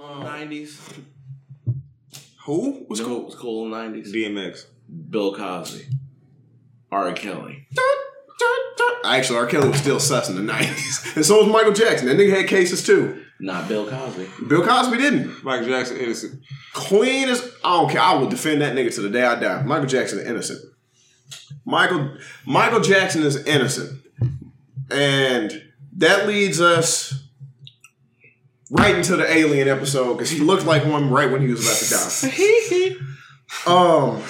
Um, nineties. Who was Was cool? cool. Was cool in the nineties. DMX. Bill Cosby. R. Kelly. Actually, R. Kelly was still sus in the nineties, and so was Michael Jackson. That nigga had cases too. Not Bill Cosby. Bill Cosby didn't. Michael Jackson innocent. Clean as I don't care. I will defend that nigga to the day I die. Michael Jackson is innocent. Michael Michael Jackson is innocent, and that leads us right into the alien episode because he looked like one right when he was about to die. um,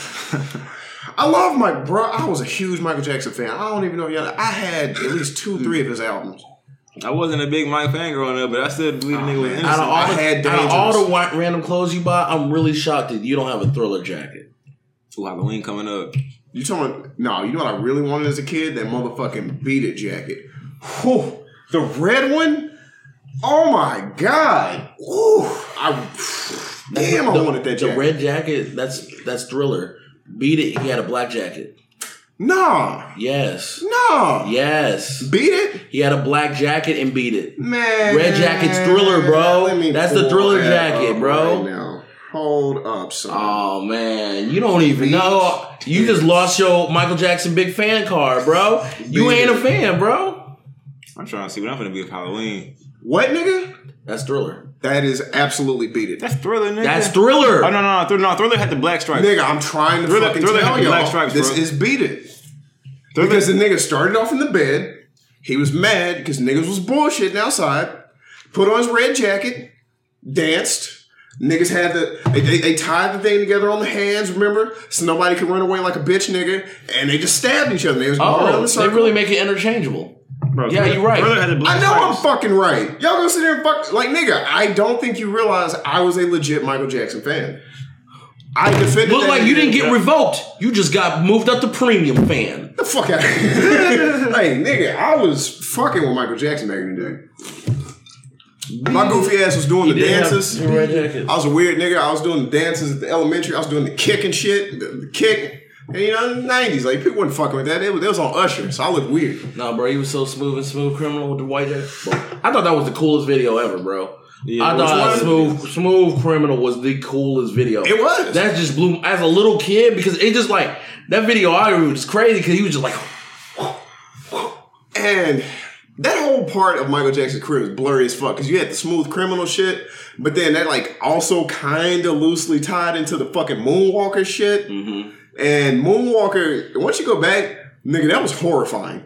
I love my bro. I was a huge Michael Jackson fan. I don't even know if y'all. I had at least two, three of his albums. I wasn't a big Mike fan growing up, but I still believe the nigga was innocent. Out of all, I the, had out of all the wa- random clothes you buy, I'm really shocked that you don't have a thriller jacket. Ooh, Halloween coming up. You talking? No, you know what I really wanted as a kid? That motherfucking beat it jacket. Whew, the red one. Oh my god! Ooh, I damn, I the, wanted that the jacket. red jacket. That's that's thriller. Beat it. He had a black jacket. Nah, Yes. nah. Yes. Beat it, He had a black jacket and beat it. man. Red jacket's Thriller, bro. Let me That's the Thriller that jacket, up bro. Right now, hold up, son. Oh man, you don't even Beat know. You just lost your Michael Jackson big fan card, bro. You Beat ain't a fan, bro. I'm trying to see what I'm gonna be with Halloween. What, nigga? That's Thriller. That is absolutely beat it, That's Thriller, nigga. That's Thriller. Oh no, no, no, Thriller, no, Thriller had the black stripes. nigga. I'm trying to Thriller- fucking Thriller tell had the black y'all. stripes, this bro. is beat it. Thriller, Because the nigga started off in the bed. He was mad because niggas was bullshitting outside. Put on his red jacket, danced. Niggas had the they, they, they tied the thing together on the hands, remember? So nobody could run away like a bitch nigga. And they just stabbed each other. They was going oh, around Oh, the they really make it interchangeable. Bro, Yeah, Thriller- you're right. Thriller had the I know I'm fucking right. Y'all gonna sit there and fuck like nigga. I don't think you realize I was a legit Michael Jackson fan. I defended. Look like you didn't get revoked. You just got moved up to premium fan. the fuck out. Of here? Hey, nigga, I was fucking with Michael Jackson back in the day. My mm. goofy ass was doing the He did have dances. the. I was a weird nigga. I was doing the dances at the elementary. I was doing the kick and shit, the, the kick. And you know, in the 90s, like people weren't fucking with that. They was, they was on Usher, so I look weird. No, bro, he was so smooth and smooth criminal with the white jacket. Bro, I thought that was the coolest video ever, bro. Yeah, I thought one? smooth smooth criminal was the coolest video. It was. That just blew as a little kid because it just like that video I was crazy because he was just like And that whole part of Michael Jackson's career was blurry as fuck because you had the smooth criminal shit, but then that like also kind of loosely tied into the fucking Moonwalker shit. Mm-hmm. And Moonwalker, once you go back, nigga, that was horrifying.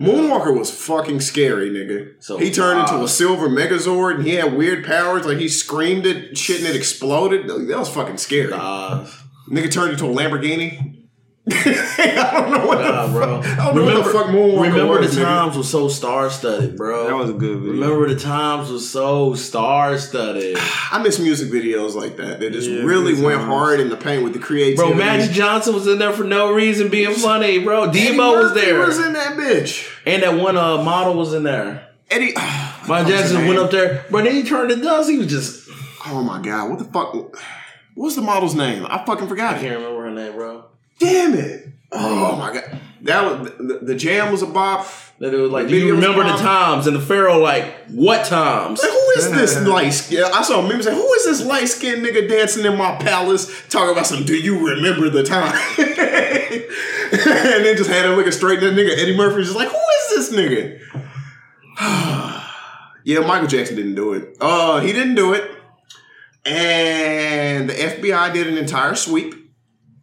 Moonwalker was fucking scary, nigga. So, he turned into a silver Megazord and he had weird powers. Like he screamed at shit and it exploded. That was fucking scary. uh Nigga turned into a Lamborghini. I don't know what nah, the bro. fuck. I don't know what the fuck Moonwalker remember was, the nigga. times was so star studded, bro. That was a good video. Remember the times was so star studded. I miss music videos like that. That just Yeah, really went times. hard in the paint with the creativity. Bro, Magic Johnson was in there for no reason being funny, bro. Eddie Debo was there. was in that bitch. and that one uh, model was in there. Eddie. Michael Jackson went up there, but then he turned to dust. He was just Oh my god! What the fuck? What's the model's name? I fucking forgot I can't remember her name, bro. Damn it! Oh my god! That was the, the jam was a bop. That it was like, The do you remember the times? And the Pharaoh like, what times? Like, who is this light skin? I saw memes say, "Who is this light skinned nigga dancing in my palace?" Talking about some. Do you remember the time? and then just had him looking straight at that nigga. Eddie Murphy was just like, "Who is this nigga?" yeah, Michael Jackson didn't do it. Uh, he didn't do it. And the FBI did an entire sweep.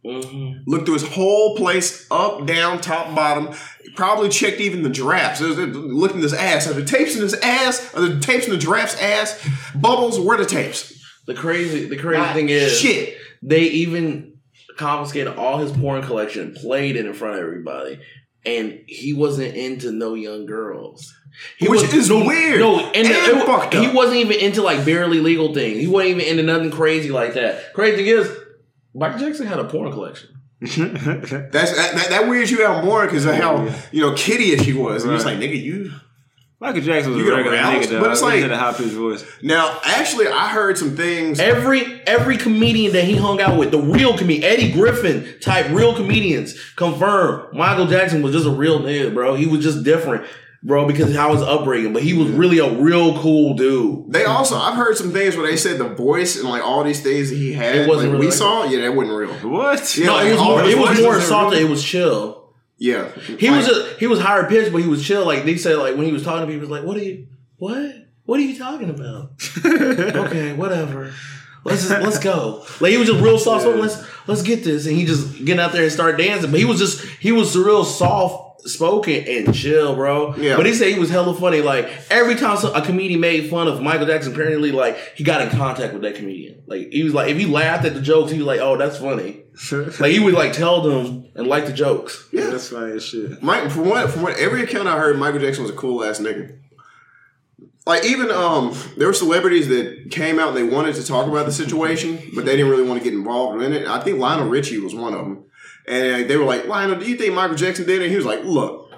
Mhm. Looked through his whole place, up, down, top, bottom. Probably checked even the giraffes. It was- it looked in his ass. Are the tapes in his ass? Are the tapes in the giraffe's ass? Bubbles, where the tapes? The crazy, the crazy Not thing is, shit. they even confiscated all his porn collection, played it in front of everybody, and he wasn't into no young girls. He Which was, is no, weird No, and, and it- fucked he wasn't even into like barely legal things. He wasn't even into nothing crazy like that. Crazy thing is, Michael Jackson had a porn collection. That's that, that, that weirds you out more because of how you know kiddie-ish he was. And he was Right. like, nigga, you. Michael Jackson was You a regular aroused, nigga, though. but it's like He like- had a high pitched voice. Now, actually, I heard some things. Every every comedian that he hung out with, the real comedian, Eddie Griffin type real comedians, confirm Michael Jackson was just a real nigga, bro. He was just different. Bro, because of how his upbringing. But he was really a real cool dude. They also, I've heard some things where they said the voice and like all these things that he had, It wasn't like, really we like saw, yeah, that wasn't real. What? Yeah, No, like, it was more. It was more are soft. It was chill. Yeah, He was Like, just he was higher pitched, but he was chill. Like they said, like when he was talking to people, he was like, "What are you? What? What are you talking about?" okay, whatever. Let's just, let's go. Like he was just real soft. So let's let's get this, and he just get out there and start dancing. But he was just he was the real soft spoken and chill, bro. Yeah. But he said he was hella funny. Like every time a comedian made fun of Michael Jackson, apparently like he got in contact with that comedian. Like he was like if he laughed at the jokes, he was like, "Oh, that's funny." Like he would like tell them and like the jokes. yeah. That's funny as shit. Mike, from what from what every account I heard, Michael Jackson was a cool ass nigga. Like even um, there were celebrities that came out and they wanted to talk about the situation, but they didn't really want to get involved in it. I think Lionel Richie was one of them, and they were like, "Lionel, do you think Michael Jackson did it?" And he was like, "Look,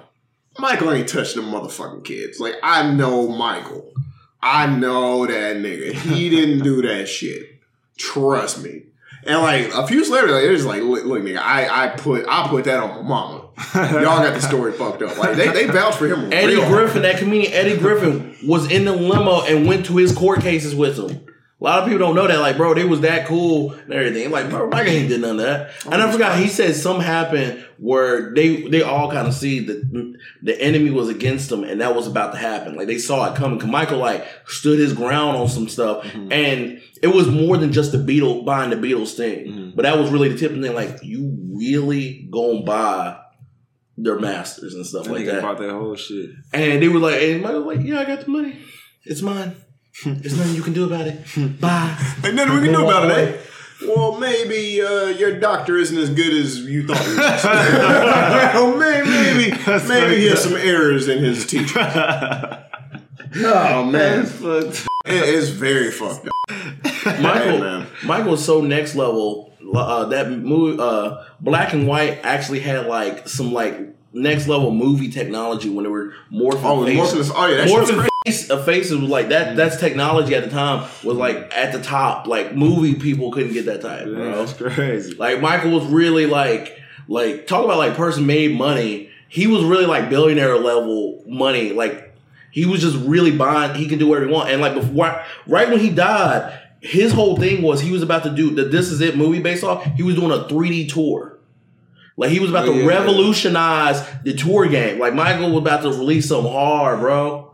Michael ain't touched them motherfucking kids. Like I know Michael, I know that nigga. He didn't do that shit. Trust me." And like a few celebrities, like, they're just like, look, look, nigga, I, I put I put that on my mama. Y'all got the story fucked up. Like they, they vouched for him. Eddie real hard. Griffin, that comedian Eddie Griffin, was in the limo and went to his court cases with him. A lot of people don't know that. Like, bro, they was that cool and everything. Like, bro, Michael ain't did none of that. Oh and I forgot he said something happened where they they all kind of see that the enemy was against them and that was about to happen. Like they saw it coming. Michael like stood his ground on some stuff, mm-hmm. and it was more than just the Beatles buying the Beatles thing. Mm-hmm. But that was really the tip tipping thing. Like, you really gonna buy their masters and stuff That like that. bought that whole shit. And they were like, and Michael was like, yeah, I got the money. It's mine. There's nothing you can do about it. Bye. Ain't nothing we can do about it. Eh? Well, maybe uh, your doctor isn't as good as you thought. He was. well, maybe, maybe, maybe he has some errors in his teaching. Oh man, Fucked. it is very fucked up. Michael, Hey, man. Michael was so next level. Uh, that movie, uh, Black and White, actually had like some like next level movie technology when they were morphing Oh, faces. morphing, oh yeah, that shit was morphing crazy. face, faces was like that. Mm. That's technology at the time was like at the top. Like movie people couldn't get that type, Yeah, bro. that's crazy. Like Michael was really like like talk about like person made money. He was really like billionaire level money. Like he was just really buying. He can do whatever he want. And like before, right when he died, his whole thing was he was about to do the This Is It movie based off. He was doing a 3D tour. Like he was about Oh, to yeah. revolutionize the tour game. Like Michael was about to release some hard, bro.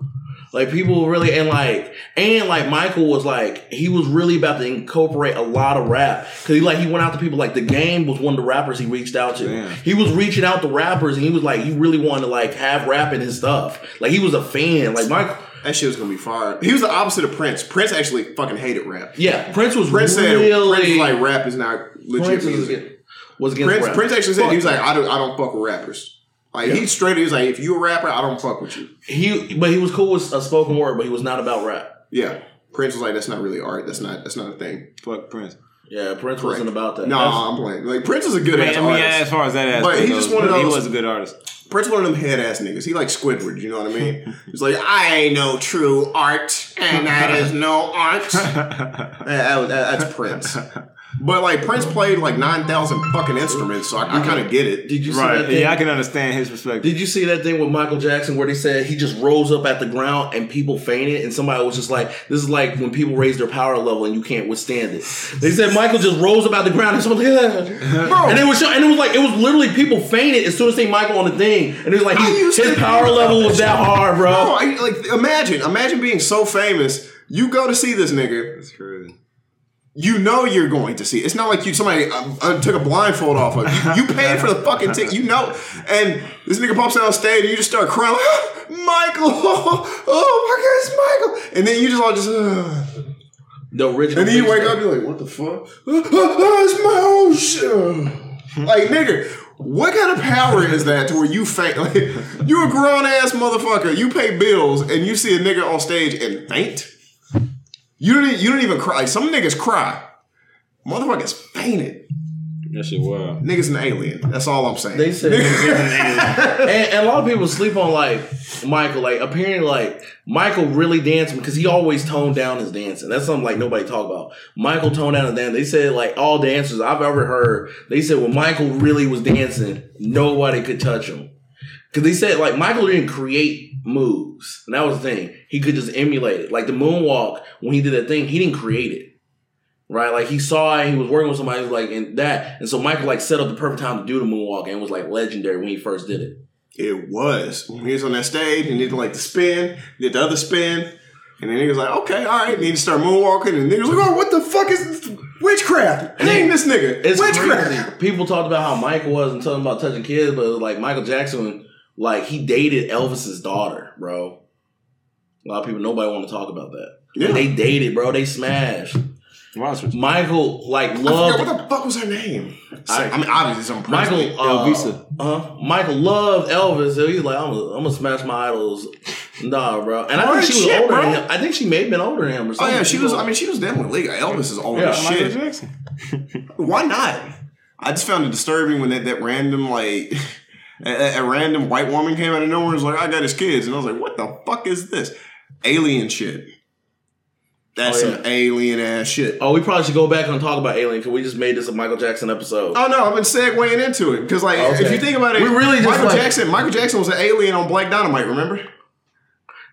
Like people really and like and like Michael was like he was really about to incorporate a lot of rap because he like he went out to people like the game was one of the rappers he reached out to. Damn. He was reaching out to rappers and he was like he really wanted to like have rap in his stuff. Like he was a fan. Like Michael, That shit was gonna be fire. He was the opposite of Prince. Prince actually fucking hated rap. yeah, Prince was Prince said Prince was like rap is not legit Prince was, music. against- was against Prince, rap. Prince actually said he was like, I don't, I don't fuck with rappers. Like Yeah. he straight, he was like, if you a rapper, I don't fuck with you. he, but he was cool with a spoken word, but he was not about rap. Yeah, Prince was like, that's not really art. That's not, that's not a thing. Fuck Prince. Yeah, Prince wasn't about that. No, That's- I'm playing. Like Prince is a good I ass mean, artist. as far as that aspect But he goes, just one of he was a good artist. Prince one of them head ass niggas. He like Squidward. You know what I mean? He's like, I ain't no true art, and that is no art. Yeah, that- that- that's Prince. But like Prince played like nine thousand fucking instruments, so I, I kind of get it. Did you see Right. that thing? Yeah, I can understand his perspective. Did you see that thing with Michael Jackson where they said he just rose up at the ground and people fainted and somebody was just like, this is like when people raise their power level and you can't withstand it. They said Michael just rose up at the ground and someone like, "Ah." Bro. and it was show- and it was like it was literally people fainted as soon as they see Michael on the thing and it was like I he, his power level was that that hard, bro. No, I, like imagine, imagine being so famous. You go to see this nigga. That's crazy. You know you're going to see. It. It's not like you somebody uh, uh, took a blindfold off of you. You paid for the fucking ticket. You know, and this nigga pops out on stage and you just start crying. Like, "Ah, Michael, oh, my God, it's Michael. And then you just all just. Uh, The original. and then you wake up, you're like, what the fuck? Oh, it's my own shit. Like, nigga, what kind of power is that to where you faint? Like, you're a grown ass motherfucker. You pay bills and you see a nigga on stage and faint. You don't. e- You don't even cry. Some niggas cry. Motherfuckers fainted. That shit wild. Niggas an alien. That's all I'm saying. They said, niggas and, alien. and a lot of people sleep on like Michael. Like apparently, like Michael really danced because he always toned down his dancing. That's something like nobody talk about. Michael toned down his dance. They said like all dancers I've ever heard. They said when Michael really was dancing, nobody could touch him. Because they said like Michael didn't create moves, and that was the thing. He could just emulate it. Like the moonwalk when he did that thing, he didn't create it. Right, like he saw it, he was working with somebody who was like in that, and so Michael like set up the perfect time to do the moonwalk, and it was like legendary when he first did it. It was. When he was on that stage and he did like the spin, did the other spin, and then he was like, okay, all right, and he start moonwalking, and niggas like, oh, what the fuck is this? witchcraft? Hang this nigga. It's witchcraft. crazy. People talked about how Michael was and talking about touching kids, but like Michael Jackson, like he dated Elvis's daughter, bro. A lot of people, nobody want to talk about that. Yeah. They dated, bro. They smashed. Michael like I forgot what the fuck was her name. I- I, mean, obviously some Michael. Uh, Elvisa. Uh, Michael loved Elvis. So he's like, I'm gonna, I'm gonna smash my idols. Nah, bro. And I think she was shit, older bro. than him. I think she may have been older than him or Oh yeah, she was. I mean, she was definitely legal. Elvis is old Yeah, as Michael shit. Jackson. Why not? I just found it disturbing when that, that random like a, a random white woman came out of nowhere and was like, "I got his kids," and I was like, "What the fuck is this? Alien shit." That's Oh, yeah. some alien ass shit. Oh, we probably should go back and talk about Alien because we just made this a Michael Jackson episode. Oh no, I've been segueing into it because, like, Okay. if you think about it, We really just, Michael like- Jackson. Michael Jackson was an alien on Black Dynamite. Remember?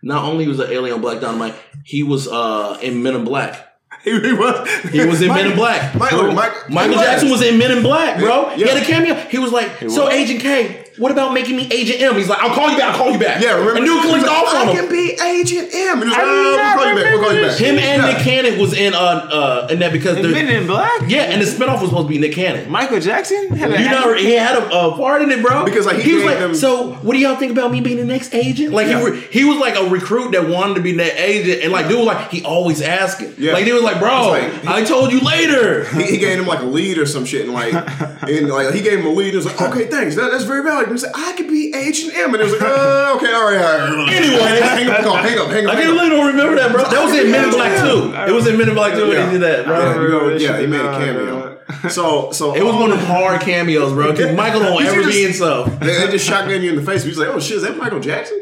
Not only was an alien on Black Dynamite, he was uh, in Men in Black. He, he was. He was in Men in Black. Michael, Michael, Michael Jackson was in Men in Black, bro. He Yeah. had a cameo. He was like, "So was. Agent K, what about making me Agent M?" He's like, "I'll call you back. I'll call you back." Yeah, remember? And dude He was clicked like, off on him. I can be Agent M. And he was like, oh, we'll call you back. We'll call you remember back. Him and Yeah. Nick Cannon was in uh uh in that because the Men in Black. yeah, and the spinoff was supposed to be Nick Cannon. Michael Jackson. Had You know, he had a, a part in it, bro. Because, like, he he was like, them- so what do y'all think about me being the next agent? Like Yeah. he re- he was like a recruit that wanted to be that agent, and like dude was like he always asking. Yeah. Like he was like, bro, It's like- I told you later. he, he gave him like a lead or some shit, and like, and like he gave him a lead. And was like, okay, thanks, that, that's very valuable. He said, I could be Agent M, and it was like, uh, okay, all right, all right. Anyway. hang up, the call, hang up, hang up. I hang can't up. really don't remember that, bro. That was in Men in Black too. It was in Men in Black too when he did that, Yeah, bro. you know, yeah, he made a cameo. So, so It was all one of the- them hard cameos, bro. Because Michael don't ever just- be himself. They, they just shotgun you in the face. He's like, "Oh shit, is that Michael Jackson?"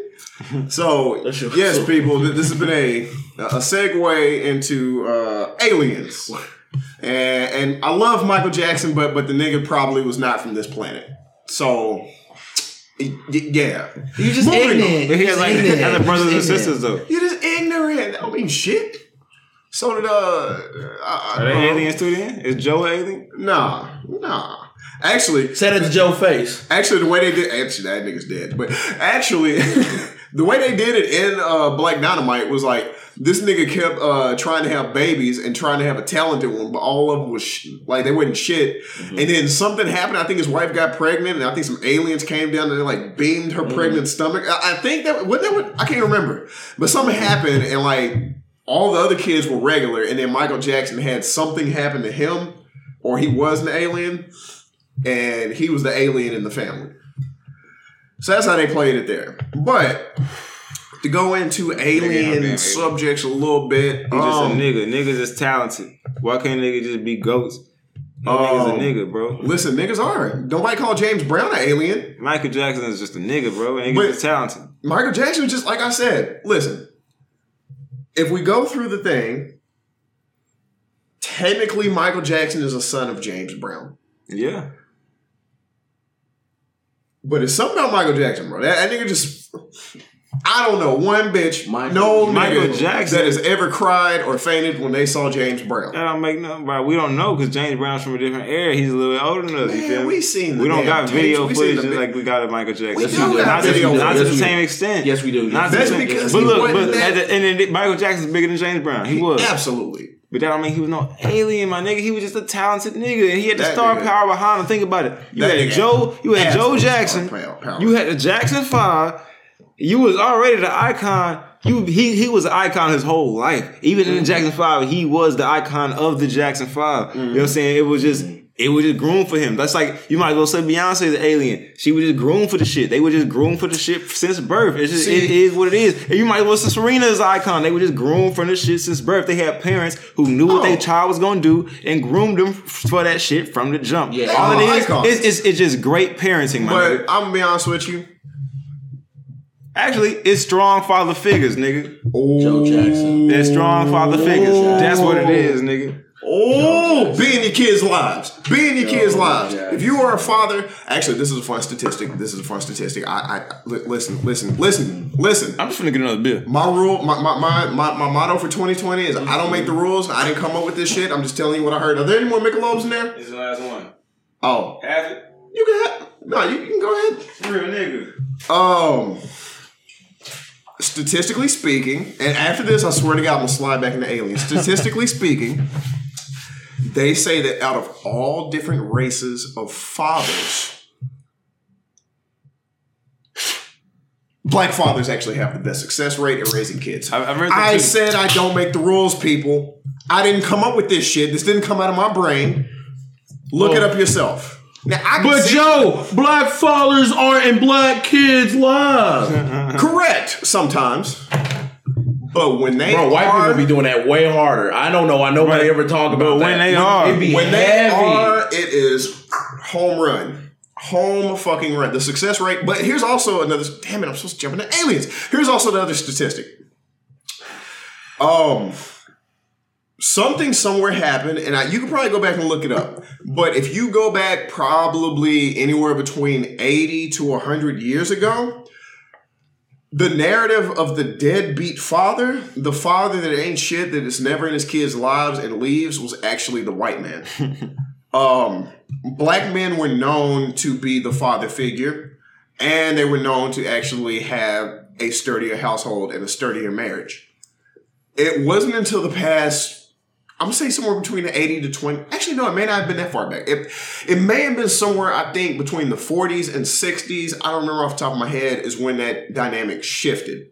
So That shit was yes, so- people, th- this has been a a segue into uh, aliens, and and I love Michael Jackson, but but the nigga probably was not from this planet. So y- y- yeah, You just Moving ignorant. But he had like Ignorant. other brothers and sisters though. you're just ignorant. That don't mean shit. So did uh, I, I, Are they aliens too? Then is Joe an alien? Nah, nah. Actually, Said it to Joe face. Actually, the way they did actually that nigga's dead, but actually, the way they did it in uh, Black Dynamite was like this nigga kept uh, trying to have babies and trying to have a talented one, but all of them was sh- like they wasn't shit. And then something happened. I think his wife got pregnant, and I think some aliens came down and they like beamed her pregnant stomach. I, I think that what that what, I can't remember, but something happened, and like all the other kids were regular, and then Michael Jackson had something happen to him, or he was an alien and he was the alien in the family. So that's how they played it there. But to go into alien subjects a little bit, He's just um, a nigga. Niggas is talented. Why can't niggas just be goats? No niggas Um, a nigga, bro. listen, niggas are. Nobody call James Brown an alien. Michael Jackson is just a nigga, bro. Niggas But- is talented. Michael Jackson was just like I said. Listen, if we go through the thing, technically Michael Jackson is a son of James Brown. Yeah. But it's something about Michael Jackson, bro. That, that nigga just. I don't know one bitch, Michael- no Michael nigga Jackson- that has ever cried or fainted when they saw James Brown. That don't make no, bro. We don't know because James Brown's from a different era. He's a little bit older than us. you Man, feel we seen the We don't got tapes. video We footage the just like we got of Michael Jackson. We do we got not to, video not to footage. the we same do. extent. Yes, we do. Not That's because but look, wasn't but that- at the, and then Michael Jackson's bigger than James Brown. He was. Absolutely. But that don't mean he was no alien, my nigga. He was just a talented nigga, and he had the That star nigga- power behind him. Think about it. You That had Joe. You had Joe Jackson. star power- power. You had the Jackson Five. You was already the icon. You he he was an icon his whole life. Even in the mm-hmm. Jackson Five, he was the icon of the Jackson 5 You know what I'm mm-hmm. saying? It was just. It was just groomed for him. That's like you might as well say Beyonce is an alien. She was just groomed for the shit. They were just groomed for the shit since birth. It's just, it See- is what it is. And you might as well say Serena is icon. They were just groomed for the shit since birth. They had parents who knew what Oh. their child was gonna do and groomed them for that shit from the jump. Yeah. All it Oh, icons. is it's, it's just great parenting, my nigga. But I'm gonna be honest with you. Actually, it's strong father figures, nigga. Joe Jackson. They're strong father figures. That's what it is, nigga. Oh, be in your kids' lives. Be in your kids' lives. yes. If you are a father, actually, this is a fun statistic. This is a fun statistic. I, I listen, listen, listen, listen. I'm just gonna get another beer. My rule, my, my, my, my, my motto for 2020 is I don't make the rules. I didn't come up with this shit. I'm just telling you what I heard. Are there any more Michelob's in there? This is the last one. Oh, Have it. you can have. No, you, you can go ahead. Real nigga. Um, statistically speaking, and after this, I swear to God, I'm gonna slide back into aliens. Statistically speaking, they say that out of all different races of fathers, black fathers actually have the best success rate at raising kids. I- I've heard I too. said I don't make the rules, people. I didn't come up with this shit. This didn't come out of my brain. Look it up yourself. Now I But see- Joe, black fathers aren't in black kids' lives. Correct, sometimes. But when they Bro, white are, people be doing that way harder. I don't know. I nobody Right. ever talk about But that. when they are- it be when they are, it is home run. Home fucking run. The success rate. But here's also another damn it, I'm supposed to jump into aliens. Here's also another statistic. Um something somewhere happened, and I, you can probably go back and look it up. But if you go back probably anywhere between 80 to 100 years ago, the narrative of the deadbeat father, the father that ain't shit, that is never in his kids' lives and leaves, was actually the white man. um, black men were known to be the father figure, and they were known to actually have a sturdier household and a sturdier marriage. It wasn't until the past, I'm gonna say somewhere between the 80 to 20. Actually, no, it may not have been that far back. It, it may have been somewhere, I think, between the 40s and 60s. I don't remember off the top of my head, is when that dynamic shifted.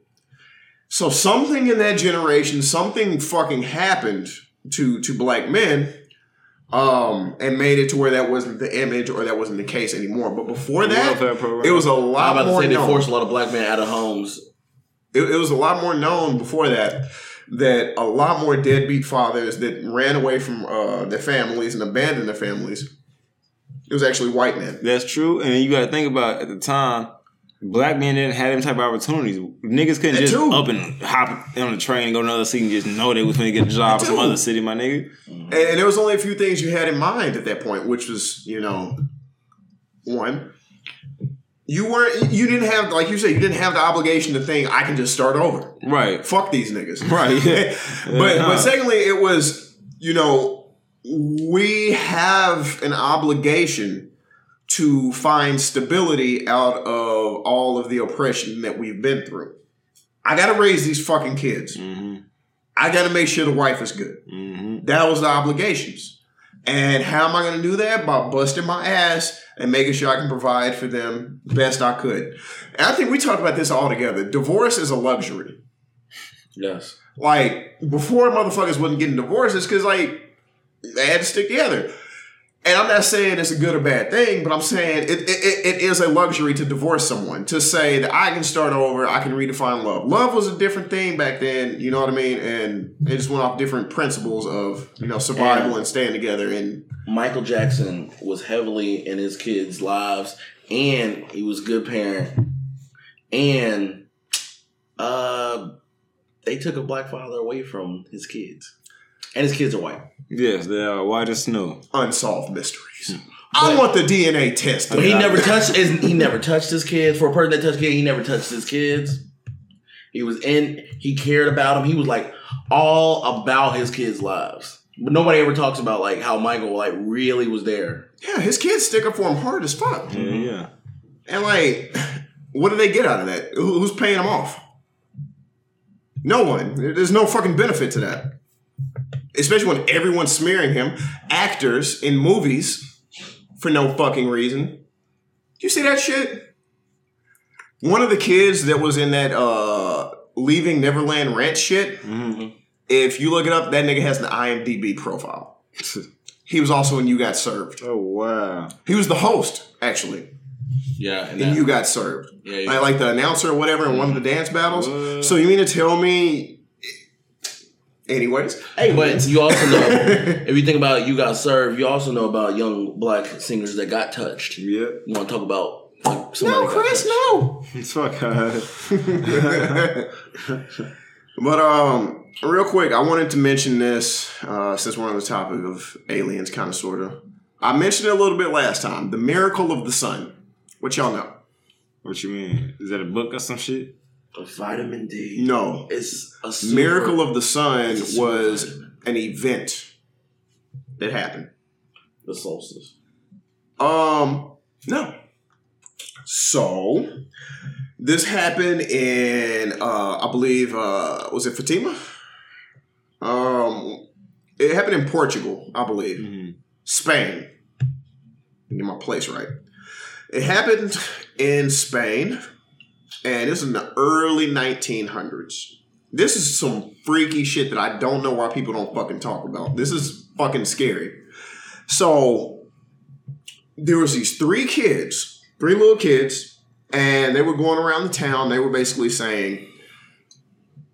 So something in that generation, something fucking happened to to black men, um, and made it to where that wasn't the image or that wasn't the case anymore. But before that, it was a lot. I'm lot about to more say they forced a lot of black men out of homes. it, it was a lot more known before that that a lot more deadbeat fathers that ran away from uh, their families and abandoned their families. It was actually white men. That's true. And you got to think about at the time, black men didn't have them type of opportunities. Niggas couldn't That just too. up and hop on the train and go to another city and just know they was going to get a job in some other city, my nigga. And, and there was only a few things you had in mind at that point, which was, you know, one, you weren't, you didn't have, like you said, you didn't have the obligation to think I can just start over. Right. Fuck these niggas. Right, yeah. but but secondly, it was you know we have an obligation to find stability out of all of the oppression that we've been through. I got to raise these fucking kids. Mm-hmm. I got to make sure the wife is good. Mm-hmm. That was the obligations. And how am I going to do that? By busting my ass and making sure I can provide for them the best I could. And I think we talked about this all together. Divorce is a luxury Yes. like before motherfuckers wasn't getting divorces because like they had to stick together. And I'm not saying it's a good or bad thing, but I'm saying it, it, it, is a luxury to divorce someone to say that I can start over, I can redefine love. Love was a different thing back then, you know what I mean? And it just went off different principles of you know survival And- and staying together. And Michael Jackson was heavily in his kids' lives, and he was a good parent. And uh, they took a black father away from his kids, and his kids are white. Yes, they are white as snow. unsolved mysteries. Hmm. I want the DNA test. But he never touched. His, he never touched his kids. For a person that touched kids, he never touched his kids. He was in. He cared about them. He was like all about his kids' lives. But nobody ever talks about like how Michael like really was there. Yeah, his kids stick up for him hard as fuck. Yeah, yeah. And like, what do they get out of that? Who's paying them off? No one. There's no fucking benefit to that. Especially when everyone's smearing him. Actors in movies for no fucking reason. You see that shit? One of the kids that was in that uh leaving Neverland Ranch shit, Mm-hmm. if you look it up, that nigga has an IMDb profile. He was also in You Got Served. oh wow. He was the host, actually. Yeah, and and you got served. Yeah, yeah. Like, like the announcer or whatever in one of the dance battles. What? So you mean to tell me? Anyways, Hey, but you also know if you think about you got served, you also know about young black singers that got touched. Yeah. You want to talk about like, somebody no, got Chris, touched. no. Fuck. uh, But um, real quick, I wanted to mention this uh, since we're on the topic of aliens, kind of, sort of. I mentioned it a little bit last time. The miracle of the sun. What y'all know? What you mean? Is that a book or some shit? A vitamin D. No. It's a super, Miracle of the Sun it's a super was vitamin. an event that happened. the solstice. Um, no. So this happened in uh I believe uh was it Fatima? Um it happened in Portugal, I believe. Mm-hmm. Spain. Get my place right. It happened in Spain, and this is in the early 1900s. This is some freaky shit that I don't know why people don't fucking talk about. This is fucking scary. So there was these three kids, three little kids, and they were going around the town. They were basically saying,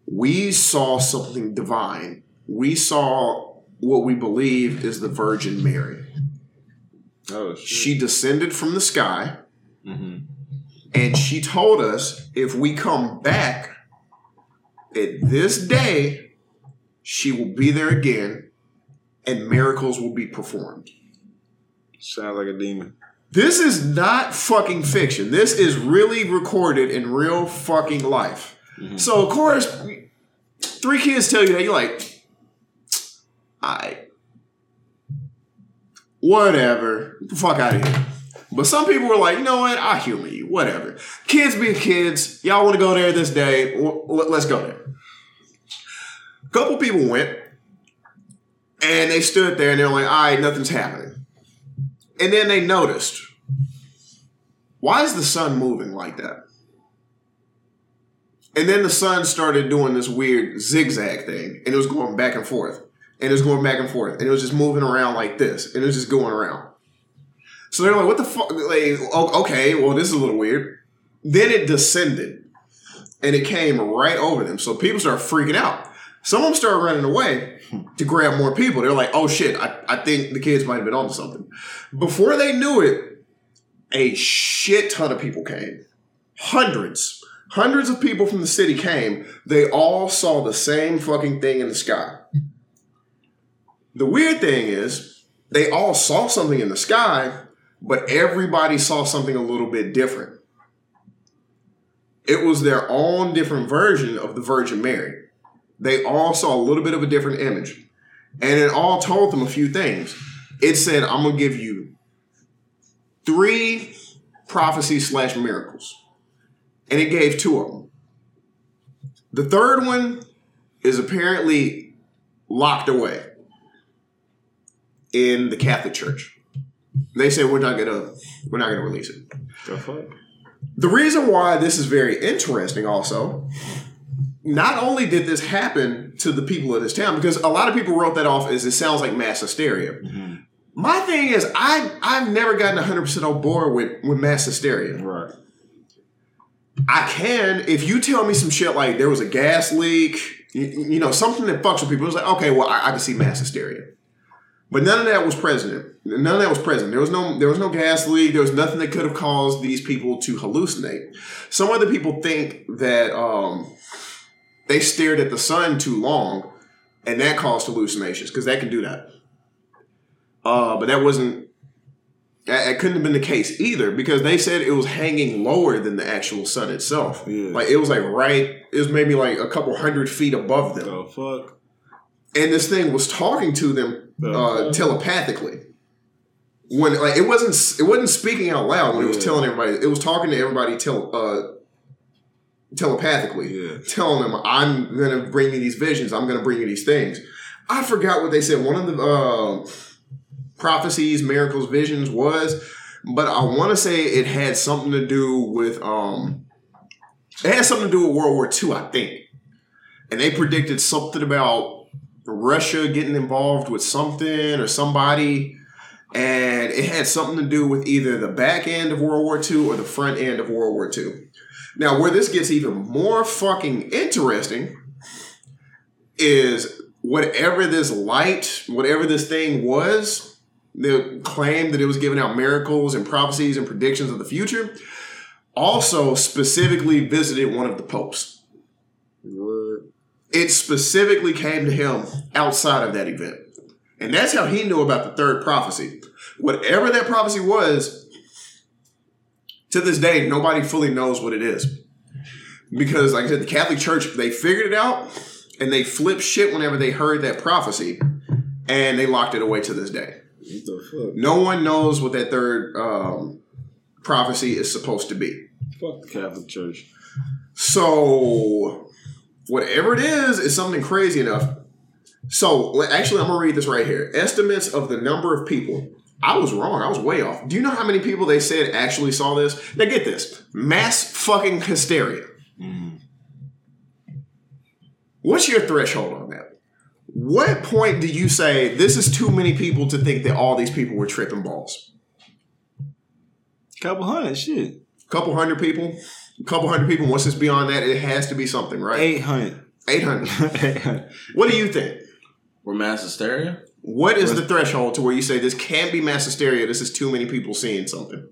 "We saw something divine. We saw what we believe is the Virgin Mary." Oh shit. She descended from the sky mm-hmm. And she told us if we come back at this day, she will be there again and miracles will be performed. Sounds like a demon. This is not fucking fiction. This is really recorded in real fucking life. Mm-hmm. So, of course, three kids tell you that, you're like, I. Whatever. Get the fuck out of here. But some people were like, you know what? I humor you. Whatever. Kids being kids. Y'all want to go there this day? Let- let's go there. A couple people went, and they stood there, and they're like, all right, nothing's happening. And then they noticed, why is the sun moving like that? And then the sun started doing this weird zigzag thing, and it was going back and forth, and it was going back and forth, and it was just moving around like this, and it was just going around. So they're like, "What the fuck?" Like, okay, well, this is a little weird. Then it descended, and it came right over them. So people started freaking out. Some of them started running away to grab more people. They're like, "Oh shit! I, I think the kids might have been onto something." Before they knew it, a shit ton of people came. Hundreds. Hundreds of people from the city came. They all saw the same fucking thing in the sky. The weird thing is, they all saw something in the sky, but everybody saw something a little bit different. It was their own different version of the Virgin Mary. They all saw a little bit of a different image. And it all told them a few things. It said, I'm going to give you three prophecies slash miracles. And it gave two of them. The third one is apparently locked away in the Catholic Church. They said we're not gonna we're not gonna release it. The fuck? The reason why this is very interesting also, not only did this happen to the people of this town, because a lot of people wrote that off as it sounds like mass hysteria. Mm-hmm. My thing is, I I've never gotten 100 percent on board with with mass hysteria. Right. I can if you tell me some shit like there was a gas leak, you, you know, something that fucks with people. It's like okay, well, I, I can see mass hysteria, but none of that was present. None of that was present. There was no there was no gas leak. There was nothing that could have caused these people to hallucinate. Some other people think that um, they stared at the sun too long, and that caused hallucinations because that can do that. Uh, but that wasn't. That, couldn't have been the case either because they said it was hanging lower than the actual sun itself. Yeah. Like it was like right. It was maybe like a couple hundred feet above them The fuck? and this thing was talking to them uh, telepathically. When like it wasn't it wasn't speaking out loud when it was telling everybody. It was talking to everybody tel- uh, telepathically, Yeah. telling them, "I'm gonna bring you these visions. I'm gonna bring you these things." I forgot what they said. One of the uh, prophecies, miracles, visions was, but I want to say it had something to do with um, it had something to do with World War II, I think, and they predicted something about Russia getting involved with something or somebody, and it had something to do with either the back end of World War II or the front end of World War II. Now, where this gets even more fucking interesting is whatever this light, whatever this thing was, the claim that it was giving out miracles and prophecies and predictions of the future, also specifically visited one of the popes. It specifically came to him outside of that event. And that's how he knew about the third prophecy. Whatever that prophecy was, to this day, nobody fully knows what it is. Because, like I said, the Catholic Church, they figured it out and they flipped shit whenever they heard that prophecy and they locked it away to this day. What the fuck? No one knows what that third um, prophecy is supposed to be. Fuck the Catholic Church. So, whatever it is, is something crazy enough. So, actually, I'm gonna read this right here. Estimates of the number of people. I was wrong. I was way off. Do you know how many people they said actually saw this? Now, get this: mass fucking hysteria. What's your threshold on that? What point do you say this is too many people to think that all these people were tripping balls? Couple hundred shit. couple hundred people, a couple hundred people. Once it's beyond that, it has to be something, right? Eight hundred. Eight hundred. Eight hundred. What do you think? We're mass hysteria. What is the threshold to where you say this can't be mass hysteria? This is too many people seeing something.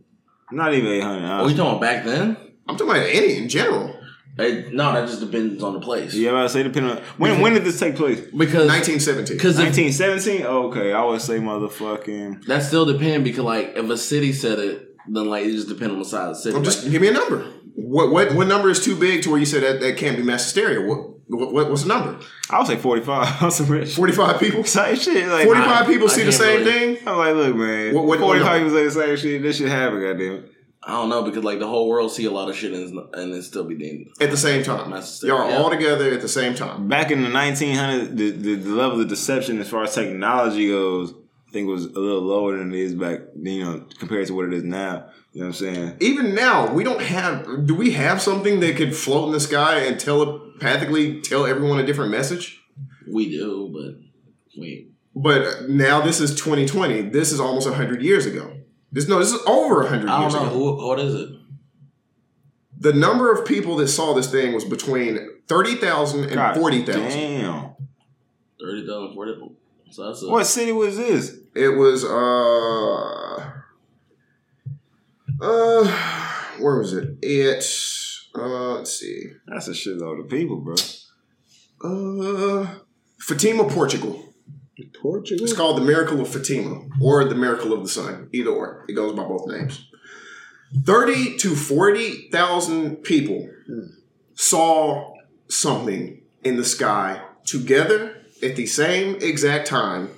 Not even eight hundred. Are we talking about back then? I'm talking about any in general. Hey, no, that just depends on the place. Yeah, I say depending on when when did this take place? Because 1917. because if, 1917. Okay, I would say motherfucking. that still depend because like if a city said it, then like it just depends on the size of the city. I'm just give me a number. What what what number is too big to where you say that that can't be mass hysteria? What, what what- what's the number? I would say 45. I'm some rich. 45 people. Same shit. Like 45 I- people I see the same really- thing. I'm like, look, man. What- what- what 45 number? people say the same shit. This shit happen, goddamn. I don't know because like the whole world see a lot of shit and, and it still be deemed. At the same time. Y'all are yeah. all together at the same time. Back in the 1900s, the, the, the level of deception as far as technology goes, I think was a little lower than it is back, you know, compared to what it is now. You know what I'm saying? Even now, we don't have. Do we have something that could float in the sky and telepathically tell everyone a different message? We do, but wait. But now this is 2020. This is almost 100 years ago. This no, this is over 100 I years don't know ago. who. What is it? The number of people that saw this thing was between 30,000 and God 40,000. Damn. Thirty thousand, forty. So that's a, What city was this? It was uh uh where was it? It uh let's see. That's a shitload of people, bro. Uh Fatima, Portugal. Portugal? It's called the Miracle of Fatima or the Miracle of the Sun. Either or. It goes by both names. 30 to 40,000 people saw something in the sky together at the same exact time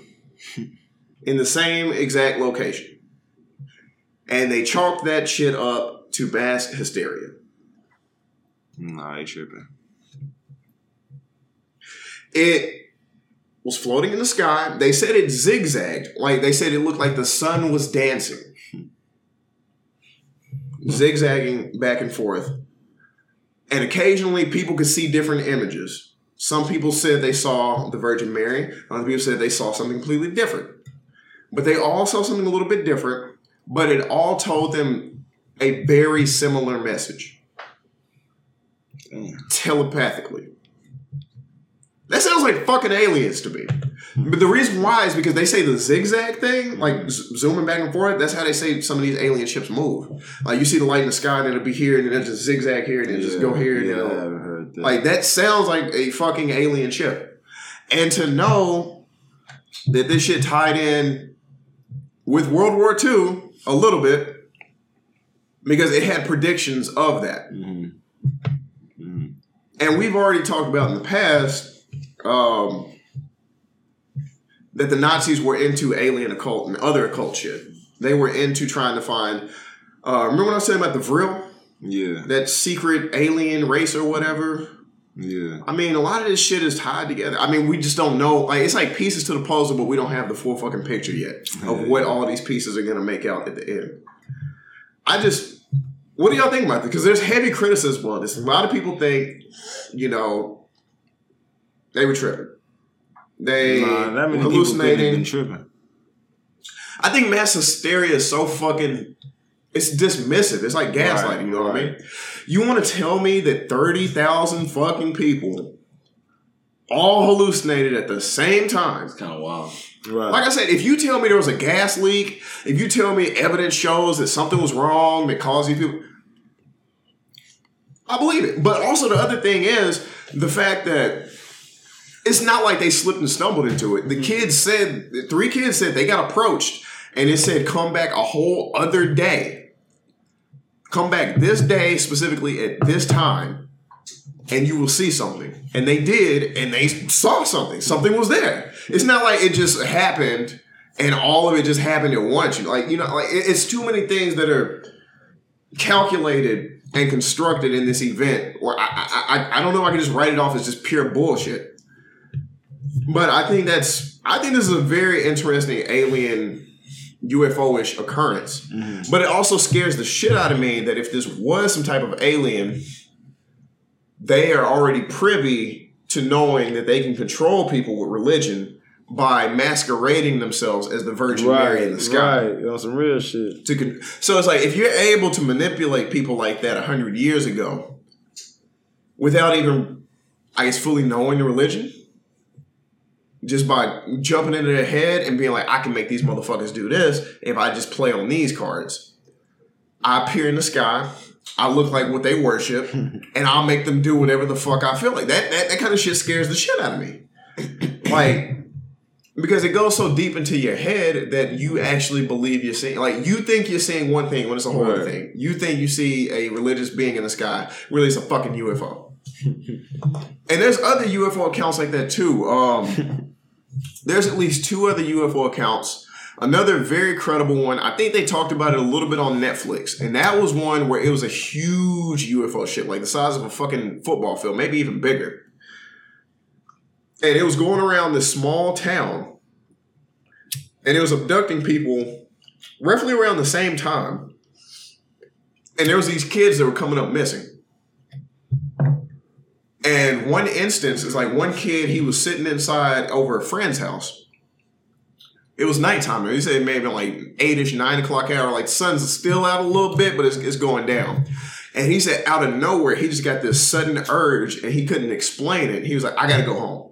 in the same exact location. And they chalked that shit up to mass hysteria. Nah, they tripping. It was floating in the sky. They said it zigzagged. Like they said it looked like the sun was dancing. Zigzagging back and forth. And occasionally people could see different images. Some people said they saw the Virgin Mary. Other people said they saw something completely different. But they all saw something a little bit different. But it all told them a very similar message Damn. telepathically. That sounds like fucking aliens to me. But the reason why is because they say the zigzag thing, like z- zooming back and forth. That's how they say some of these alien ships move. Like you see the light in the sky, and it'll be here, and then it'll just zigzag here, and then just go here, and yeah, then I it'll- haven't heard that. like that sounds like a fucking alien ship. And to know that this shit tied in with World War II a little bit because it had predictions of that. Mhm. Mhm. And we've already talked about in the past um, that the Nazis were into alien occult and other occult shit. They were into trying to find. Uh, remember when I was saying about the Vril, Yeah, that secret alien race or whatever? yeah. I mean, a lot of this shit is tied together. I mean, we just don't know. Like, it's like pieces to the puzzle, but we don't have the full fucking picture yet of what all these pieces are gonna make out at the end. I just, what do y'all think about this? Because there's heavy criticism on this. A lot of people think, you know, they were tripping. They Nah, that were many people been hallucinating. tripping. I think mass hysteria is so fucking. It's dismissive. It's like gaslighting. Right, you know what I mean? You want to tell me that thirty thousand fucking people all hallucinated at the same time? It's kind of wild. Right. Like I said, if you tell me there was a gas leak, if you tell me evidence shows that something was wrong that caused these people, I believe it. But also the other thing is the fact that it's not like they slipped and stumbled into it. The mm-hmm. kids said, the three kids said they got approached and it said, come back a whole other day. Come back this day, specifically at this time, and you will see something. And they did, and they saw something. Something was there. It's not like it just happened and all of it just happened at once. You know, like, you know, like it's too many things that are calculated and constructed in this event. Or I, I, I, I don't know if I can just write it off as just pure bullshit. But I think that's I think this is a very interesting alien UFO-ish occurrence. Mm-hmm. But it also scares the shit out of me that if this was some type of alien, they are already privy to knowing that they can control people with religion by masquerading themselves as the Virgin Mary in the sky. right, on some real shit. To con- so it's like if you're able to manipulate people like that hundred years ago, without even, I guess, fully knowing the religion, just by jumping into their head and being like, I can make these motherfuckers do this if I just play on these cards. I appear in the sky. I look like what they worship, and I'll make them do whatever the fuck I feel like. That that, that kind of shit scares the shit out of me. like because it goes so deep into your head that you actually believe you're seeing like you think you're seeing one thing when it's a whole other thing you think you see a religious being in the sky really it's a fucking ufo and there's other ufo accounts like that too. Um there's at least two other ufo accounts. Another very credible one i think they talked about it a little bit on netflix. And that was one where it was a huge ufo ship like the size of a fucking football field maybe even bigger. And it was going around this small town. And it was abducting people roughly around the same time. And there was these kids that were coming up missing and one instance is like one kid he was sitting inside over a friend's house it was nighttime he said maybe like 8ish 9 o'clock hour like sun's still out a little bit but it's, it's going down and he said out of nowhere he just got this sudden urge and he couldn't explain it he was like i gotta go home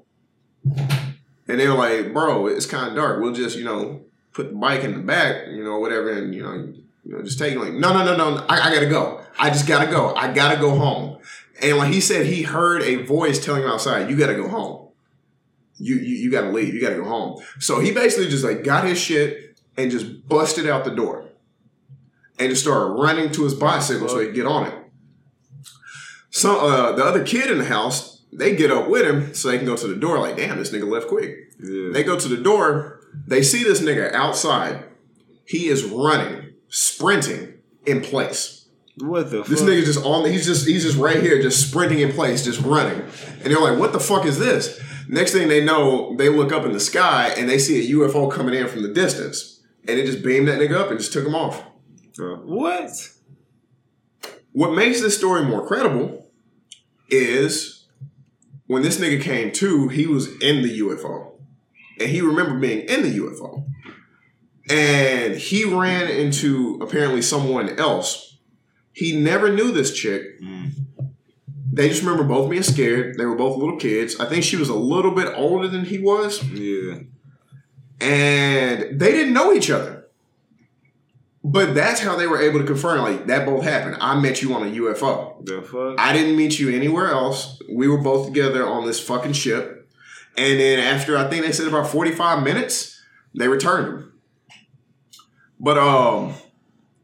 and they were like, bro, it's kind of dark. We'll just, you know, put the bike in the back, you know, whatever, and, you know, you know just take it. Like, no, no, no, no, I, I gotta go. I just gotta go. I gotta go home. And like he said, he heard a voice telling him outside, you gotta go home. You, you, you gotta leave. You gotta go home. So he basically just like got his shit and just busted out the door and just started running to his bicycle so he could get on it. So uh, the other kid in the house, they get up with him so they can go to the door. Like, damn, this nigga left quick. Yeah. They go to the door. They see this nigga outside. He is running, sprinting in place. What the This fuck? nigga just on. He's just he's just right here, just sprinting in place, just running. And they're like, "What the fuck is this?" Next thing they know, they look up in the sky and they see a UFO coming in from the distance, and it just beamed that nigga up and just took him off. Uh, what? What makes this story more credible is when this nigga came to, he was in the UFO. And he remembered being in the UFO. And he ran into apparently someone else. He never knew this chick. They just remember both being scared. They were both little kids. I think she was a little bit older than he was. Yeah. And they didn't know each other. But that's how they were able to confirm, like, that both happened. I met you on a UFO. The fuck? I didn't meet you anywhere else. We were both together on this fucking ship. And then after I think they said about 45 minutes, they returned him. But um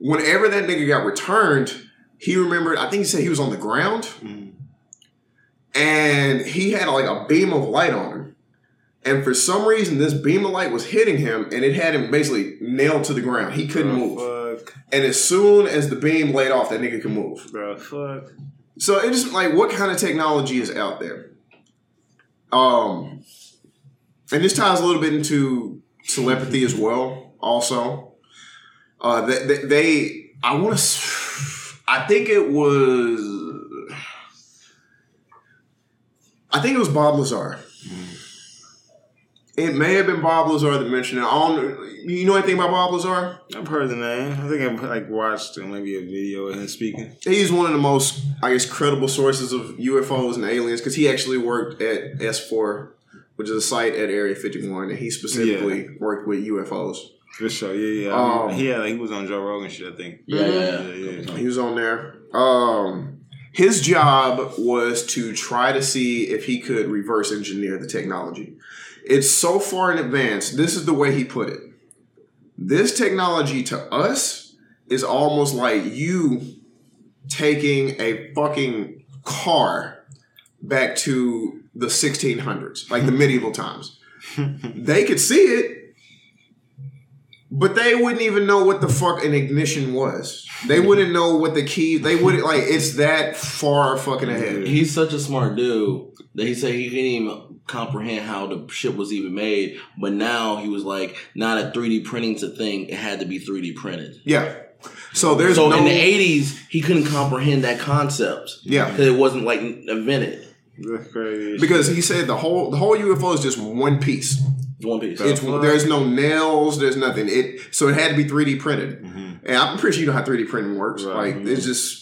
whenever that nigga got returned, he remembered, I think he said he was on the ground. And he had like a beam of light on him. And for some reason, this beam of light was hitting him and it had him basically nailed to the ground. He couldn't move. Fuck. And as soon as the beam laid off, that nigga could move. Bro, fuck. So it's just like what kind of technology is out there? Um, and this ties a little bit into telepathy as well. Also, uh, they, they, they I want to, I think it was, I think it was Bob Lazar. It may have been Bob Lazar that mentioned it. I don't, you know anything about Bob Lazar? I've heard the name. I think I've like watched uh, maybe a video of him speaking. He's one of the most, I guess, credible sources of UFOs and aliens because he actually worked at S4, which is a site at Area 51, and he specifically worked with UFOs. For sure. Yeah, yeah. I Um, he had, like, he was on Joe Rogan shit, I think. Yeah, yeah, yeah. yeah. He was on there. Um, His job was to try to see if he could reverse engineer the technology. It's so far in advance. This is the way he put it. This technology to us is almost like you taking a fucking car back to the 1600s, like the medieval times. they could see it, but they wouldn't even know what the fuck an ignition was. They wouldn't know what the key. They wouldn't like. It's that far fucking ahead. He's such a smart dude that he said he couldn't even comprehend how the ship was even made. But now he was like, not a 3D printing's a thing. It had to be 3D printed. Yeah. So there's So no. in the 80s, he couldn't comprehend that concept. Yeah. Because it wasn't like invented. That's crazy. because he said the whole the whole UFO is just one piece. One piece. It's there's no nails, there's nothing. It so it had to be 3D printed, and I'm pretty sure you know how 3D printing works. Right. Like it's just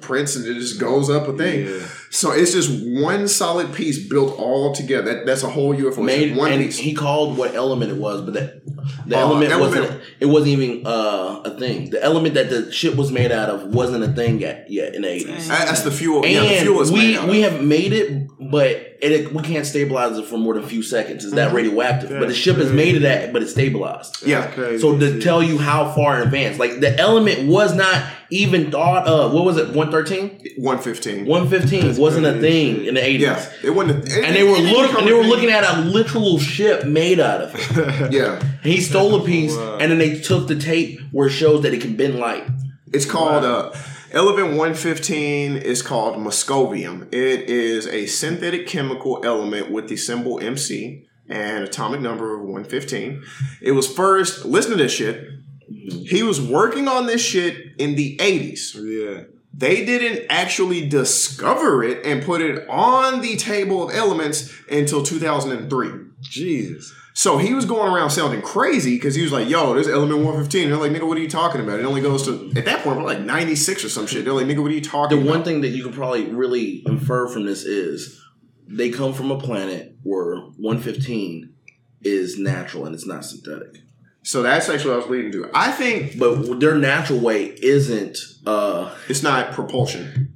prints and it just goes up a thing. Yeah. So it's just one solid piece built all together. That, that's a whole UFO. Made one and piece. he called what element it was, but that the Uh, element, element. wasn't it wasn't even uh, a thing. The element that the ship was made out of wasn't a thing yet yet in the eighties. That's the fuel. And yeah, the fuel we made out we have made it, but it, we can't stabilize it for more than a few seconds. It's that radioactive. but the That's ship is made of that, but it's stabilized. yeah. Crazy. So to tell you how far in advance, like the element was not even thought of. What was it? 113? 115. 115 wasn't a thing shit. in the 80s. Yeah, it wasn't. a- And they were it didn't look, and they were looking at a literal ship made out of it. Yeah, He stole a piece, Wow. and then they took the tape where it shows that it can bend light. it's called uh, Element 115 is called Moscovium. It is a synthetic chemical element with the symbol MC and atomic number of 115. It was first, listen to this shit. He was working on this shit in the 80s. yeah. They didn't actually discover it and put it on the table of elements until 2003. Jesus. So he was going around sounding crazy because he was like, yo, there's element 115. And They're like, nigga, what are you talking about? It only goes to, at that point, we're like 96 or some shit. They're like, nigga, what are you The talking about? one thing that you can probably really infer from this is they come from a planet where 115 is natural and it's not synthetic. So that's actually what I was leading to. I think But their natural way isn't. uh it's not propulsion.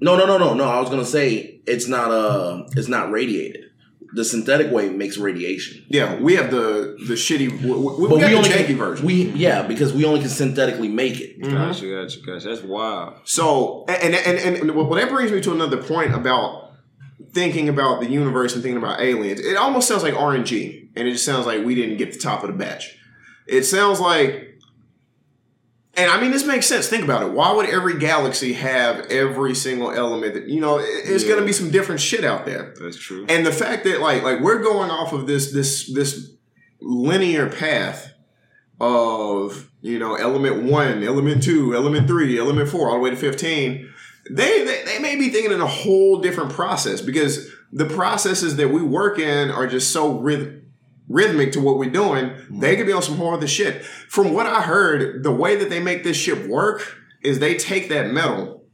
No, no, no, no, no. I was gonna say it's not. uh It's not radiated. The synthetic way makes radiation. Yeah, we have the the shitty, we, we, But we have we only the janky can, version. We yeah, because we only can synthetically make it. Gotcha, gotcha, gotcha. That's wild. So, and and, and and well, that brings me to another point about thinking about the universe and thinking about aliens. It almost sounds like RNG, and it just sounds like we didn't get the top of the batch. It sounds like, and I mean, this makes sense. Think about it. Why would every galaxy have every single element that you know? It's Yeah. going to be some different shit out there. That's true. And the fact that like like we're going off of this this this linear path of you know element one, element two, element three, element four, all the way to fifteen. They, they they may be thinking in a whole different process because the processes that we work in are just so rhyth- rhythmic to what we're doing. Mm-hmm. They could be on some harder shit. From what I heard, the way that they make this ship work is they take that metal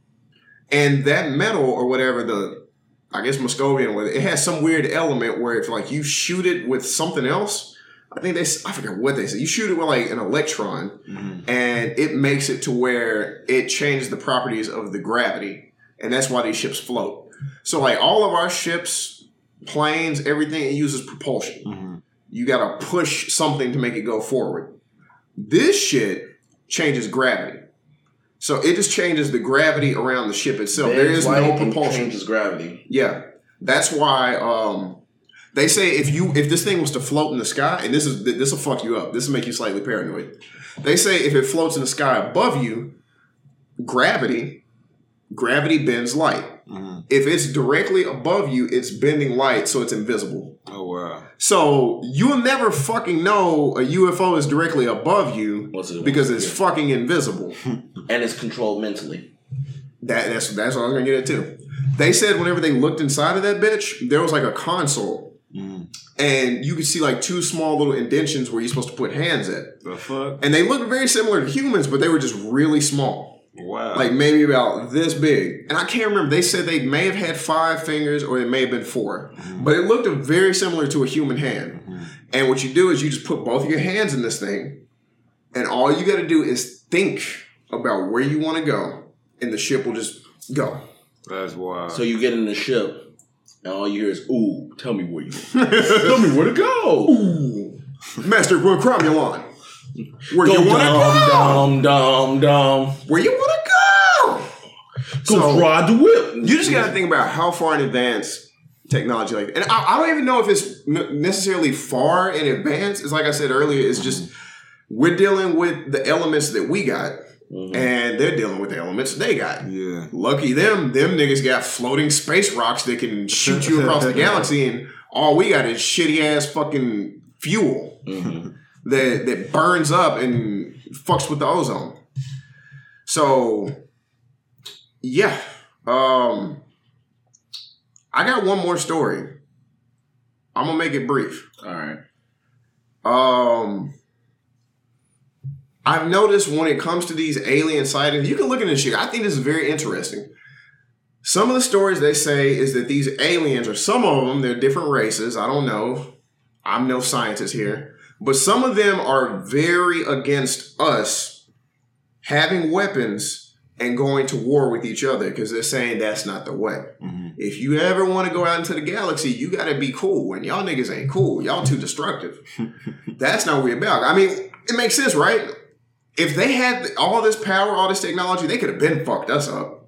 and that metal or whatever the I guess Moscovian with it. Has some weird element where if like you shoot it with something else, I think they I forget what they said. You shoot it with like an electron, mm-hmm. and it makes it to where it changes the properties of the gravity, and that's why these ships float. So like all of our ships, planes, everything it uses propulsion. Mm-hmm. You got to push something to make it go forward. This shit changes gravity. So it just changes the gravity around the ship itself. There's no propulsion. Changes gravity. Yeah, that's why um, they say if you if this thing was to float in the sky, and this is this will fuck you up. This will make you slightly paranoid. They say if it floats in the sky above you, gravity gravity bends light. Mm-hmm. If it's directly above you, it's bending light, so it's invisible. Oh wow. So you'll never fucking know a UFO is directly above you it- because it's fucking invisible. And it's controlled mentally. That, that's that's what I was gonna get at too. They said whenever they looked inside of that bitch, there was like a console, mm-hmm. and you could see like two small little indentions where you're supposed to put hands at, The fuck? and they looked very similar to humans, but they were just really small, Wow. like maybe about this big. And I can't remember. They said they may have had five fingers or it may have been 4 mm-hmm. but it looked very similar to a human hand. Mm-hmm. And what you do is you just put both of your hands in this thing, and all you got to do is think about where you want to go, and the ship will just go. That's wild. So you get in the ship, and all you hear is, "Ooh, tell me where you, tell me where to go." Ooh. Master Will Cromulon. Where Go you wanna go? dum dum dum. Where you wanna go? Go So- ride the whip. You just got to think about how far in advance technology like, and I, I don't even know if it's necessarily far in advance. It's like I said earlier. It's just we're dealing with the elements that we got, mm-hmm. and they're dealing with the elements they got. yeah. Lucky them, them niggas got floating space rocks that can shoot you across the galaxy, and all we got is shitty ass fucking fuel mm-hmm. That that burns up and fucks with the ozone. So, yeah, um, I got one more story. I'm gonna make it brief. All right. Um, I've noticed when it comes to these alien sightings, you can look at this shit. I think this is very interesting. Some of the stories they say is that these aliens, or some of them, they're different races. I don't know. I'm no scientist here. But some of them are very against us having weapons and going to war with each other because they're saying that's not the way. Mm-hmm. If you ever want to go out into the galaxy, you got to be cool. And y'all niggas ain't cool. Y'all too destructive. That's not what we're about. I mean, it makes sense, right? If they had all this power, all this technology, they could have been fucked us up.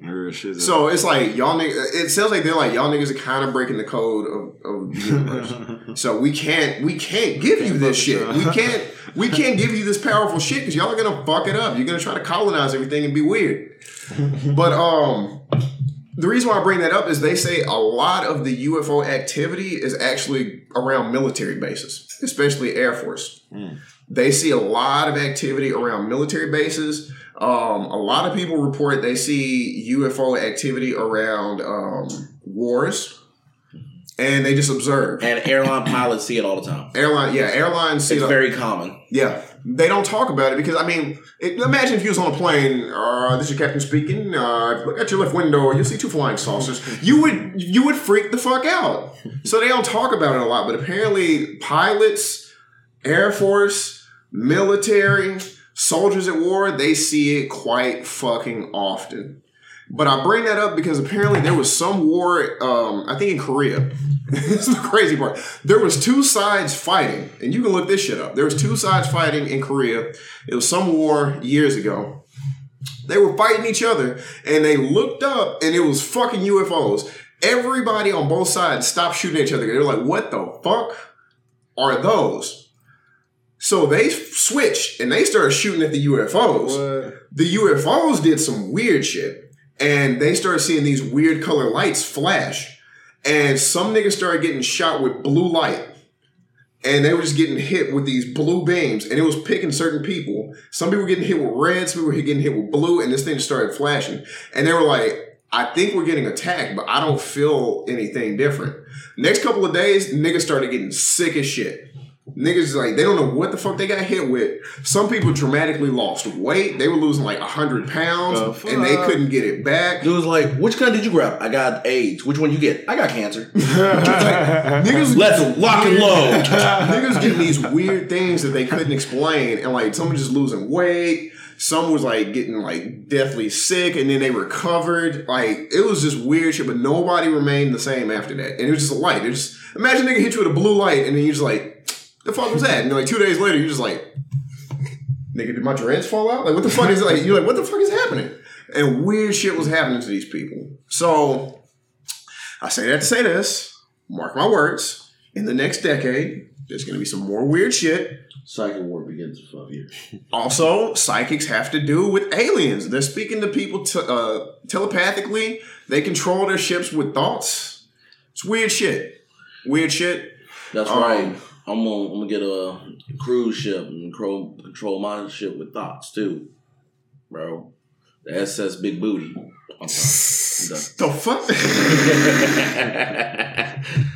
So it's like y'all niggas. It sounds like they're like y'all niggas are kind of breaking the code of, of the universe. so we can't we can't give you this shit. We can't we can't give you this powerful shit because y'all are gonna fuck it up. You're gonna try to colonize everything and be weird. But um, the reason why I bring that up is they say a lot of the UFO activity is actually around military bases, especially Air Force. They see a lot of activity around military bases. Um, a lot of people report they see UFO activity around um, wars, and they just observe. And airline pilots see it all the time. Airline, yeah, airlines see It's the- very common. yeah, they don't talk about it because I mean, it, imagine if you was on a plane. Uh, this is your captain speaking. Uh, look at your left window. You'll see two flying saucers. You would you would freak the fuck out. So they don't talk about it a lot. But apparently, pilots, Air Force, military, soldiers at war, they see it quite fucking often. But I bring that up because apparently there was some war, um, I think in Korea. this is the crazy part. There was two sides fighting, and you can look this shit up. There was two sides fighting in Korea. It was some war years ago. They were fighting each other, and they looked up, and it was fucking UFOs. Everybody on both sides stopped shooting each other. They were like, "What the fuck are those?" So they switched, and they started shooting at the UFOs What? the UFOs did some weird shit. And they started seeing these weird color lights flash. And some niggas started getting shot with blue light. And they were just getting hit with these blue beams. And it was picking certain people. Some people were getting hit with red, some people were getting hit with blue, and this thing started flashing. And they were like, I think we're getting attacked, but I don't feel anything different. Next couple of days, niggas started getting sick as shit. Niggas like they don't know what the fuck they got hit with. Some people dramatically lost weight. They were losing like hundred pounds, The and they couldn't get it back. It was like, which gun did you grab? I got AIDS. Which one you get? I got cancer. Niggas, Let's lock and load. niggas getting these weird things that they couldn't explain, and like some was just losing weight. Some was like getting like deathly sick, and then they recovered. Like it was just weird shit, but nobody remained the same after that. And it was just a light. It just imagine a nigga hit you with a blue light, and then you're just like, the fuck was that? And like two days later, you're just like, nigga, did my dreads fall out? Like what the fuck is like? You're like, what the fuck is happening? And weird shit was happening to these people. So I say that to say this. Mark my words. In the next decade, there's going to be some more weird shit. Psychic war begins in five years. Also, psychics have to do with aliens. They're speaking to people te- uh, telepathically. They control their ships with thoughts. It's weird shit. Weird shit. That's Um, right. I'm gonna, I'm gonna get a cruise ship and control, control my ship with thoughts too, bro. The SS Big Booty. I'm done. The fuck?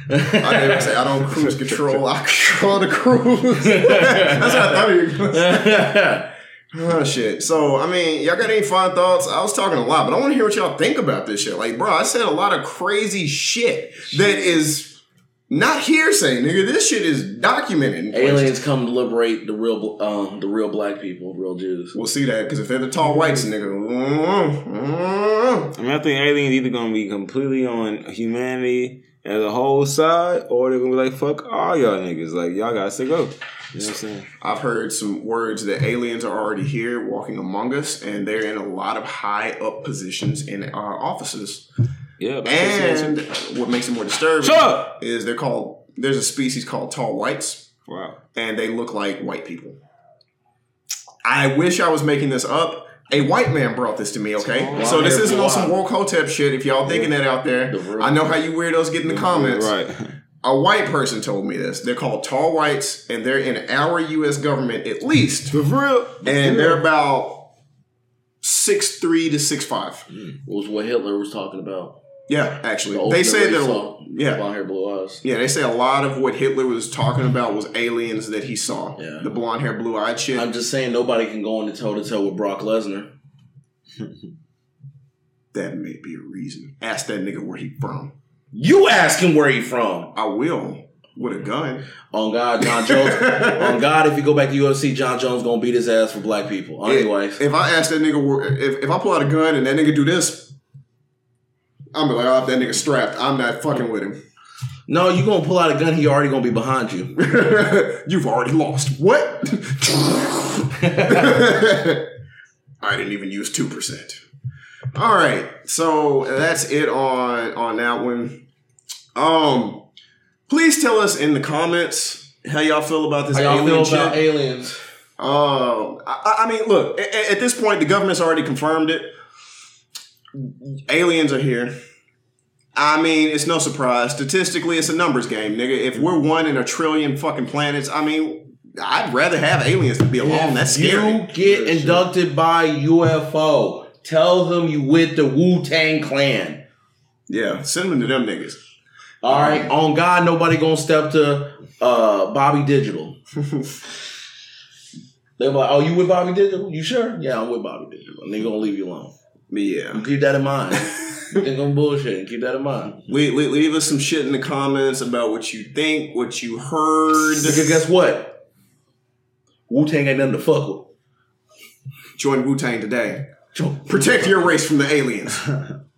I done. say I don't cruise control. I control the cruise. That's what I thought you were going Oh shit. So I mean, y'all got any final thoughts? I was talking a lot, but I want to hear what y'all think about this shit. Like, bro, I said a lot of crazy shit that is Not hearsay, nigga. This shit is documented. Aliens come to liberate the real, um, the real black people, real Jews. We'll see that because if they're the tall whites, nigga. mm, mm. I mean, I think aliens either gonna be completely on humanity as a whole side, or they're gonna be like, "Fuck all y'all niggas." Like y'all got to go. You know what I'm saying? I've heard some words that aliens are already here, walking among us, and they're in a lot of high up positions in our offices. Yeah. but And think so, too. what makes it more disturbing Shut up! is they're called. There's a species called tall whites. Wow. and they look like white people. I wish I was making this up. A white man brought this to me, okay? Tall So this isn't on some blonde. woke hotep shit. If y'all thinking that out there, The I know how you weirdos get in the comments. Right. A white person told me this. They're called tall whites, and they're in our U.S. government at least, For real. and they're about six three to six five. Hmm. Was what Hitler was talking about. Yeah, actually, The they say that. saw. yeah. blonde hair, blue eyes. Yeah, they say a lot of what Hitler was talking about was aliens that he saw. Yeah. The blonde hair, blue eyed shit. I'm just saying nobody can go into toe to toe with Brock Lesnar. that may be a reason. Ask that nigga where he from. You ask him where he from. I will with a gun. On God, Jon Jones. on God, if you go back to UFC, Jon Jones gonna beat his ass for black people. Anyways, If I ask that nigga, where, if, if I pull out a gun and that nigga do this, I'm be like, oh, that nigga strapped. I'm not fucking with him. no, you gonna pull out a gun. He already gonna be behind you. You've already lost. What? I didn't even use two percent. All right, so that's it on on that one. Um, please tell us in the comments how y'all feel about this How y'all alien feel shit. about aliens? Um, I, I mean, look, at, at this point, the government's already confirmed it. Aliens are here. I mean, it's no surprise. Statistically, it's a numbers game, nigga. If we're one in a trillion fucking planets, I mean, I'd rather have aliens to be alone. That's scary. You get inducted by UFO. Tell them you with the Wu Tang Clan. Yeah, send them to them niggas. All right, on God, nobody gonna step to uh, Bobby Digital. They're like, "Oh, you with Bobby Digital? You sure? Yeah, I'm with Bobby Digital." And they're gonna leave you alone. Yeah. Keep that in mind. They're gonna bullshit. and Keep that in mind. Le- le- leave us some shit in the comments about what you think, what you heard. Because guess what? Wu Tang ain't nothing to fuck with. Join Wu Tang today. Protect your race from the aliens.